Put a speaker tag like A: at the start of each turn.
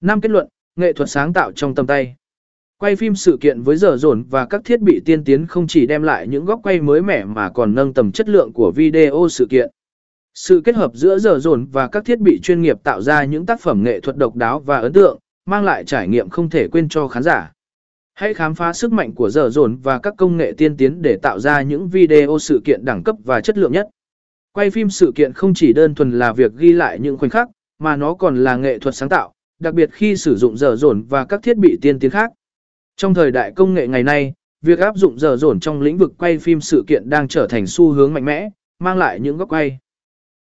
A: Năm kết luận, nghệ thuật sáng tạo trong tầm tay. Quay phim sự kiện với giờ dồn và các thiết bị tiên tiến không chỉ đem lại những góc quay mới mẻ mà còn nâng tầm chất lượng của video sự kiện. Sự kết hợp giữa giờ dồn và các thiết bị chuyên nghiệp tạo ra những tác phẩm nghệ thuật độc đáo và ấn tượng, mang lại trải nghiệm không thể quên cho khán giả. Hãy khám phá sức mạnh của giờ dồn và các công nghệ tiên tiến để tạo ra những video sự kiện đẳng cấp và chất lượng nhất. Quay phim sự kiện không chỉ đơn thuần là việc ghi lại những khoảnh khắc, mà nó còn là nghệ thuật sáng tạo, đặc biệt khi sử dụng giờ dồn và các thiết bị tiên tiến khác. Trong thời đại công nghệ ngày nay, việc áp dụng giờ dồn trong lĩnh vực quay phim sự kiện đang trở thành xu hướng mạnh mẽ, mang lại những góc quay,